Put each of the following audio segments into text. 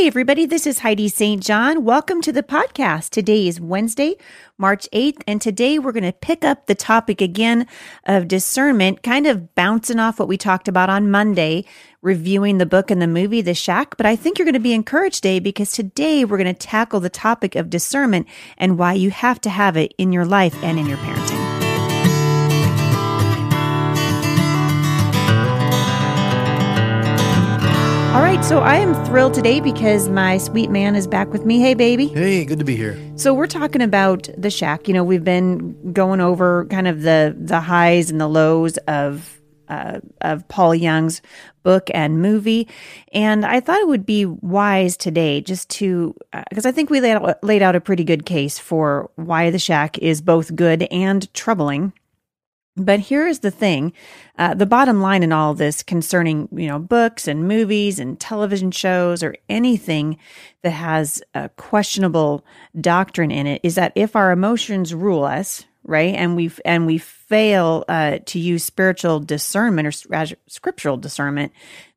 Hey, everybody, this is Heidi St. John. Welcome to the podcast. Today is Wednesday, March 8th, and today we're going to pick up the topic again of discernment, kind of bouncing off what we talked about on Monday, reviewing the book and the movie, The Shack. But I think you're going to be encouraged today because today we're going to tackle the topic of discernment and why you have to have it in your life and in your parenting. Right, so I am thrilled today because my sweet man is back with me. Hey, baby. Hey, good to be here. So we're talking about the shack. You know, we've been going over kind of the the highs and the lows of uh, of Paul Young's book and movie, and I thought it would be wise today just to because uh, I think we laid out, laid out a pretty good case for why the shack is both good and troubling. But here is the thing uh, the bottom line in all this concerning, you know, books and movies and television shows or anything that has a questionable doctrine in it is that if our emotions rule us, right, and we and we fail uh, to use spiritual discernment or scriptural discernment,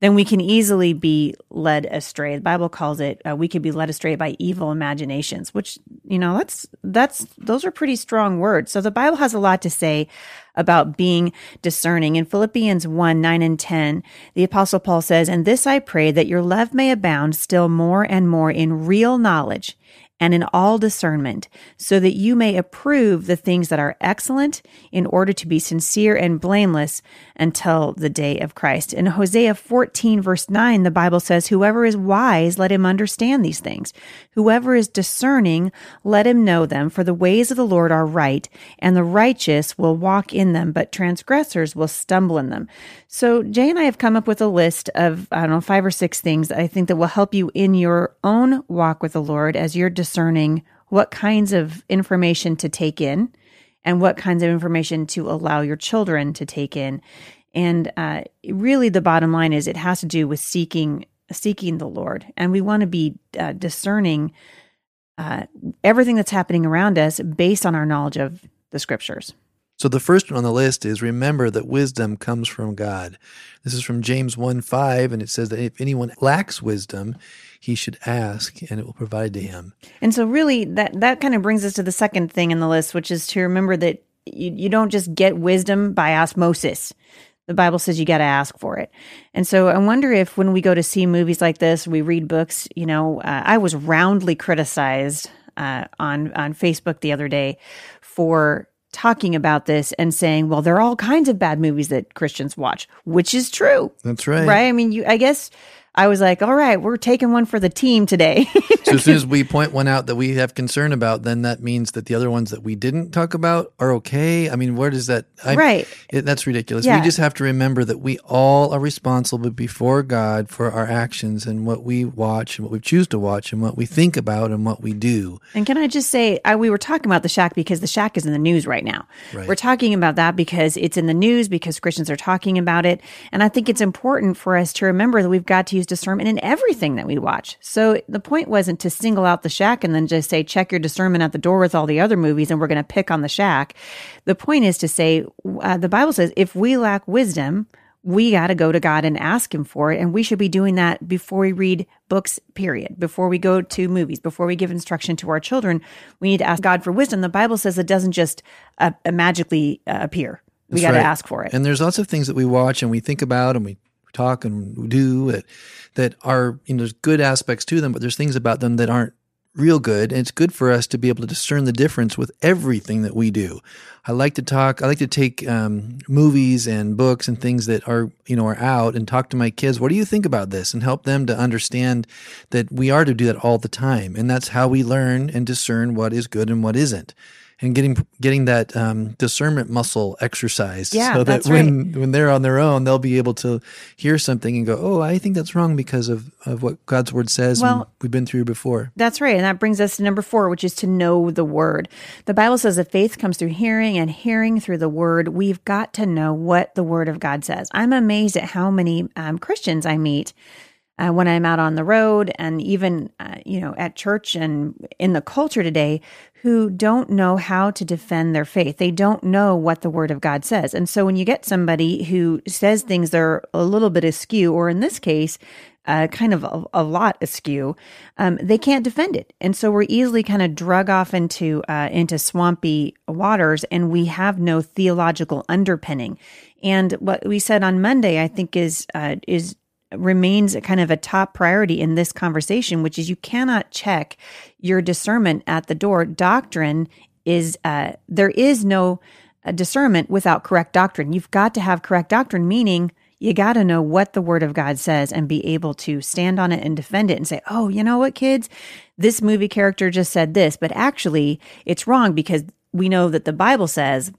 then we can easily be led astray. The Bible calls it uh, we could be led astray by evil imaginations, which you know that's that's those are pretty strong words. So the Bible has a lot to say about being discerning. In Philippians 1 9 and 10, the Apostle Paul says, And this I pray that your love may abound still more and more in real knowledge and in all discernment, so that you may approve the things that are excellent in order to be sincere and blameless until the day of Christ. In Hosea 14, verse 9, the Bible says, Whoever is wise, let him understand these things. Whoever is discerning, let him know them, for the ways of the Lord are right, and the righteous will walk in them, but transgressors will stumble in them. So Jay and I have come up with a list of, I don't know, five or six things I think that will help you in your own walk with the Lord as you're discerning what kinds of information to take in and what kinds of information to allow your children to take in. And uh, really, the bottom line is it has to do with seeking seeking the Lord, and we want to be uh, discerning uh, everything that's happening around us based on our knowledge of the Scriptures. So the first one on the list is remember that wisdom comes from God. This is from James 1 5, and it says that if anyone lacks wisdom, he should ask and it will provide to him. And so really that that kind of brings us to the second thing in the list, which is to remember that you, you don't just get wisdom by osmosis. The Bible says you got to ask for it. And so I wonder if when we go to see movies like this, we read books, you know, uh, I was roundly criticized uh, on on Facebook the other day for talking about this and saying, well, there are all kinds of bad movies that Christians watch, which is true. That's right. Right? I mean, you I guess I was like, all right, we're taking one for the team today. so as soon as we point one out that we have concern about, then that means that the other ones that we didn't talk about are okay. I mean, where does that? I, right. It, that's ridiculous. Yeah. We just have to remember that we all are responsible before God for our actions and what we watch and what we choose to watch and what we think about and what we do. And can I just say, I, we were talking about the shack because the shack is in the news right now. Right. We're talking about that because it's in the news because Christians are talking about it, and I think it's important for us to remember that we've got to use discernment in everything that we watch. So the point wasn't to single out the shack and then just say, check your discernment at the door with all the other movies and we're going to pick on the shack. The point is to say, uh, the Bible says, if we lack wisdom, we got to go to God and ask Him for it. And we should be doing that before we read books, period. Before we go to movies, before we give instruction to our children, we need to ask God for wisdom. The Bible says it doesn't just uh, magically uh, appear. We got to right. ask for it. And there's lots of things that we watch and we think about and we talk and do that, that are, you know, there's good aspects to them, but there's things about them that aren't real good. And it's good for us to be able to discern the difference with everything that we do. I like to talk, I like to take um, movies and books and things that are, you know, are out and talk to my kids. What do you think about this? And help them to understand that we are to do that all the time. And that's how we learn and discern what is good and what isn't and getting getting that um, discernment muscle exercised yeah, so that when right. when they're on their own they'll be able to hear something and go oh i think that's wrong because of, of what god's word says well, and we've been through before. That's right and that brings us to number four which is to know the word. The bible says that faith comes through hearing and hearing through the word. We've got to know what the word of god says. I'm amazed at how many um, christians i meet uh, when I'm out on the road and even, uh, you know, at church and in the culture today who don't know how to defend their faith. They don't know what the word of God says. And so when you get somebody who says things that are a little bit askew, or in this case, uh, kind of a, a lot askew, um, they can't defend it, and so we're easily kind of drug off into uh, into swampy waters, and we have no theological underpinning. And what we said on Monday, I think, is uh, is remains kind of a top priority in this conversation, which is you cannot check your discernment at the door. Doctrine is uh, there is no uh, discernment without correct doctrine. You've got to have correct doctrine, meaning you got to know what the word of God says and be able to stand on it and defend it and say, oh, you know what, kids? This movie character just said this, but actually it's wrong because we know that the Bible says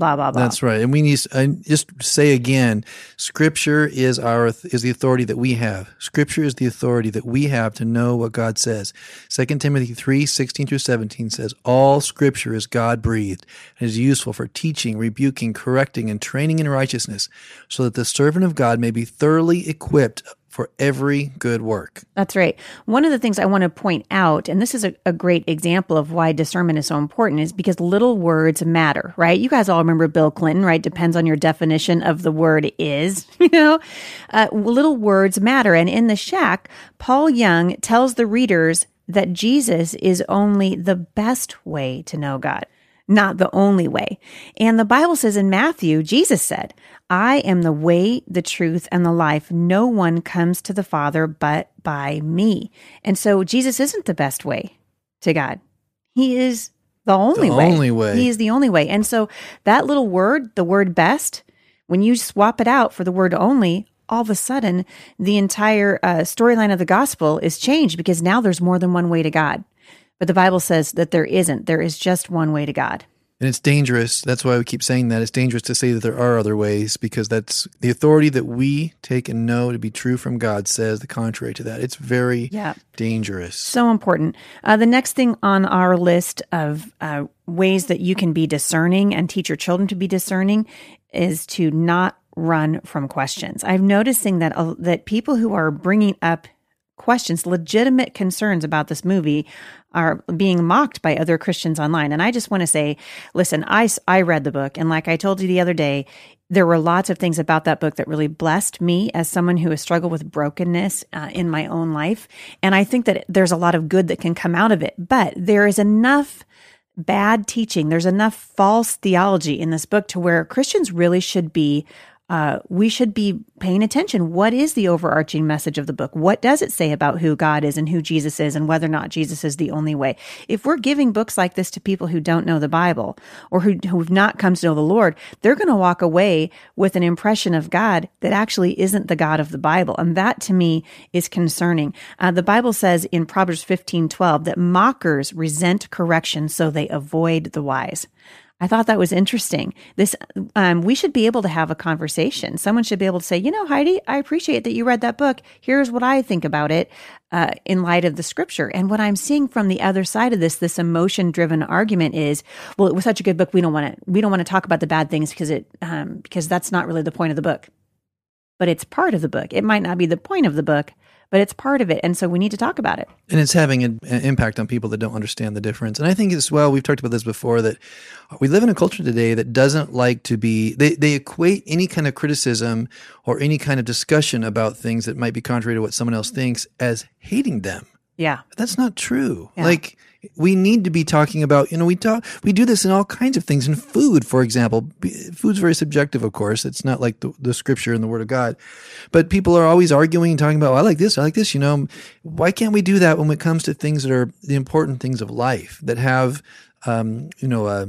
blah blah blah. That's right. And we need uh, just say again, Scripture is our is the authority that we have. Scripture is the authority that we have to know what God says. Second Timothy three sixteen through seventeen says, "All Scripture is God breathed and is useful for teaching, rebuking, correcting, and training in righteousness, so that the servant of God may be thoroughly equipped." For every good work. That's right. One of the things I want to point out, and this is a, a, great example of why discernment is so important, is because little words matter, right? You guys all remember Bill Clinton, right? Depends on your definition of the word is, you know? Uh, little words matter. And in the shack, Paul Young tells the readers that Jesus is only the best way to know God not the only way. And the Bible says in Matthew, Jesus said, I am the way, the truth, and the life. No one comes to the Father but by me. And so Jesus isn't the best way to God. He is the only the way. only way. He is the only way. And so that little word, the word best, when you swap it out for the word only, all of a sudden the entire uh, storyline of the gospel is changed because now there's more than one way to God. But the Bible says that there isn't. There is just one way to God. And it's dangerous. That's why we keep saying that. It's dangerous to say that there are other ways because that's the authority that we take and know to be true from God says the contrary to that. It's very yeah. dangerous. So important. Uh, the next thing on our list of uh, ways that you can be discerning and teach your children to be discerning is to not run from questions. I'm noticing that uh, that people who are bringing up questions, legitimate concerns about this movie are being mocked by other Christians online. And I just want to say, listen, I, I read the book. And like I told you the other day, there were lots of things about that book that really blessed me as someone who has struggled with brokenness uh, in my own life. And I think that there's a lot of good that can come out of it. But there is enough bad teaching, there's enough false theology in this book to where Christians really should be uh, we should be paying attention. What is the overarching message of the book? What does it say about who God is and who Jesus is and whether or not Jesus is the only way? If we're giving books like this to people who don't know the Bible or who, who've not come to know the Lord, they're going to walk away with an impression of God that actually isn't the God of the Bible. And that to me is concerning. Uh, the Bible says in Proverbs 15, 12 that mockers resent correction so they avoid the wise. I thought that was interesting. This, um, we should be able to have a conversation. Someone should be able to say, you know, Heidi, I appreciate that you read that book. Here's what I think about it uh, in light of the scripture. And what I'm seeing from the other side of this, this emotion driven argument is, well, it was such a good book. We don't want to, we don't want to talk about the bad things because it, um, because that's not really the point of the book. But it's part of the book. It might not be the point of the book, but it's part of it. And so we need to talk about it. And it's having an, impact on people that don't understand the difference. And I think as well, we've talked about this before, that we live in a culture today that doesn't like to be, they, they equate any kind of criticism or any kind of discussion about things that might be contrary to what someone else thinks as hating them. Yeah. That's not true. Yeah. Like, we need to be talking about, you know, we talk, we do this in all kinds of things. In food, for example, food's very subjective, of course. It's not like the, the scripture and the word of God, but people are always arguing and talking about, well, I like this, I like this, you know, why can't we do that when it comes to things that are the important things of life that have, um, you know, a,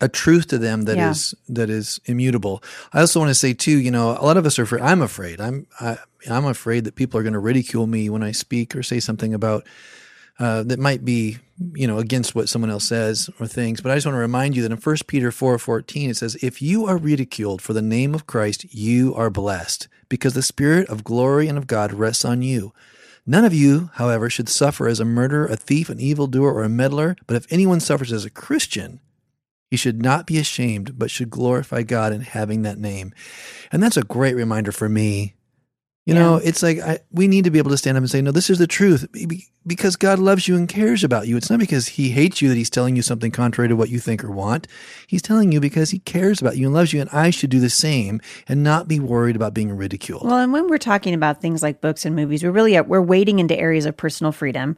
a truth to them that yeah. is that is immutable. I also want to say too, you know, a lot of us are afraid. I'm afraid. I'm I, I'm afraid that people are going to ridicule me when I speak or say something about uh, that might be you know against what someone else says or things. but i just want to remind you that in 1 peter 4 14 it says if you are ridiculed for the name of christ you are blessed because the spirit of glory and of god rests on you none of you however should suffer as a murderer a thief an evildoer or a meddler but if anyone suffers as a christian he should not be ashamed but should glorify god in having that name. And that's a great reminder for me You know, it's like I, we need to be able to stand up and say, no, this is the truth because God loves you and cares about you. It's not because he hates you that he's telling you something contrary to what you think or want. He's telling you because he cares about you and loves you. And I should do the same and not be worried about being ridiculed. Well, and when we're talking about things like books and movies, we're really, uh, we're wading into areas of personal freedom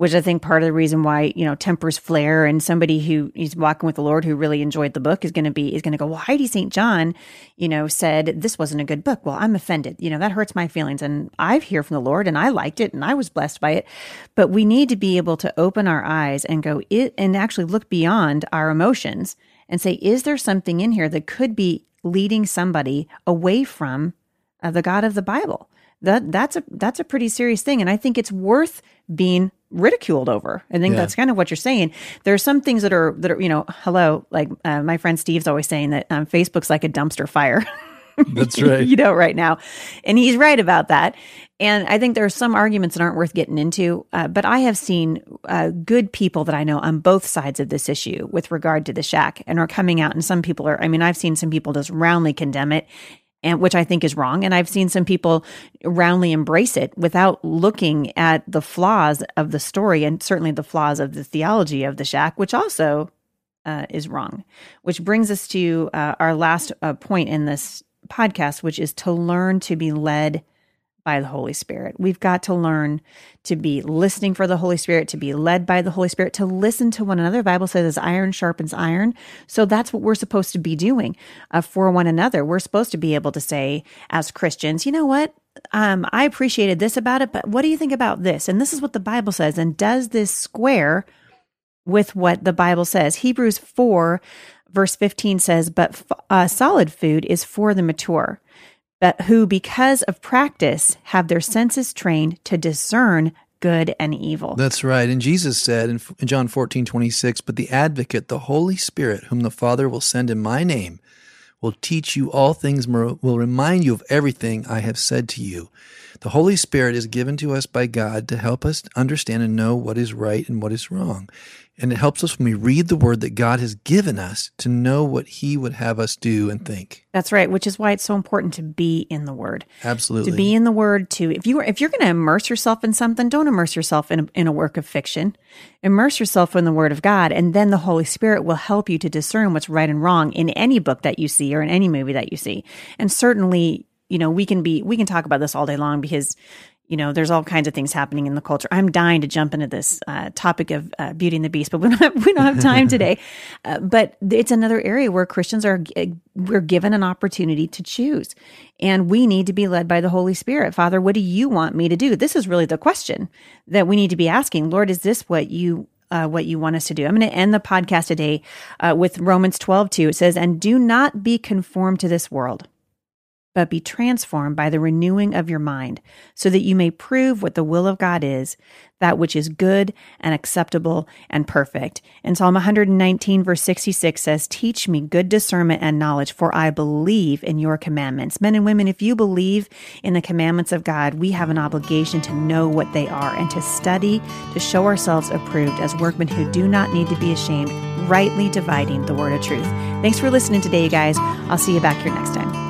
which I think part of the reason why, you know, tempers flare and somebody who is walking with the Lord who really enjoyed the book is going to be, is going to go, well, Heidi St. John, you know, said this wasn't a good book. Well, I'm offended. You know, that hurts my feelings. And I've hear from the Lord and I liked it and I was blessed by it. But we need to be able to open our eyes and go it and actually look beyond our emotions and say, is there something in here that could be leading somebody away from uh, the God of the Bible? That that's a that's a pretty serious thing, and I think it's worth being ridiculed over. I think yeah. that's kind of what you're saying. There are some things that are that are you know, hello, like uh, my friend Steve's always saying that um, Facebook's like a dumpster fire. That's right. you know, right now, and he's right about that. And I think there are some arguments that aren't worth getting into. Uh, but I have seen uh, good people that I know on both sides of this issue with regard to the shack, and are coming out. And some people are. I mean, I've seen some people just roundly condemn it and which I think is wrong. And I've seen some people roundly embrace it without looking at the flaws of the story and certainly the flaws of the theology of the shack, which also uh, is wrong. Which brings us to uh, our last uh, point in this podcast, which is to learn to be led by the Holy Spirit. We've got to learn to be listening for the Holy Spirit, to be led by the Holy Spirit, to listen to one another. The Bible says as iron sharpens iron. So that's what we're supposed to be doing uh, for one another. We're supposed to be able to say, as Christians, you know what? Um, I appreciated this about it, but what do you think about this? And this is what the Bible says. And does this square with what the Bible says? Hebrews 4, verse 15 says, But uh, solid food is for the mature but who, because of practice, have their senses trained to discern good and evil. That's right. And Jesus said in, in John 14, 26, But the advocate, the Holy Spirit, whom the Father will send in my name, will teach you all things, will remind you of everything I have said to you. The Holy Spirit is given to us by God to help us understand and know what is right and what is wrong. And it helps us when we read the word that God has given us to know what he would have us do and think. That's right, which is why it's so important to be in the word. Absolutely. To be in the word to if you are, if you're going to immerse yourself in something, don't immerse yourself in a, in a work of fiction. Immerse yourself in the word of God and then the Holy Spirit will help you to discern what's right and wrong in any book that you see or in any movie that you see. And certainly you know we can be we can talk about this all day long because you know, there's all kinds of things happening in the culture. I'm dying to jump into this uh, topic of uh, Beauty and the Beast, but we don't have, we don't have time today. Uh, but it's another area where Christians are we're given an opportunity to choose, and we need to be led by the Holy Spirit. Father, what do you want me to do? This is really the question that we need to be asking. Lord, is this what you uh, what you want us to do. I'm going to end the podcast today uh, with Romans 12, 2. It says, And do not be conformed to this world, but be transformed by the renewing of your mind, so that you may prove what the will of God is, that which is good and acceptable and perfect. And Psalm 119, verse 66 says, Teach me good discernment and knowledge, for I believe in your commandments. Men and women, if you believe in the commandments of God, we have an obligation to know what they are and to study to show ourselves approved as workmen who do not need to be ashamed, rightly dividing the word of truth. Thanks for listening today, you guys. I'll see you back here next time.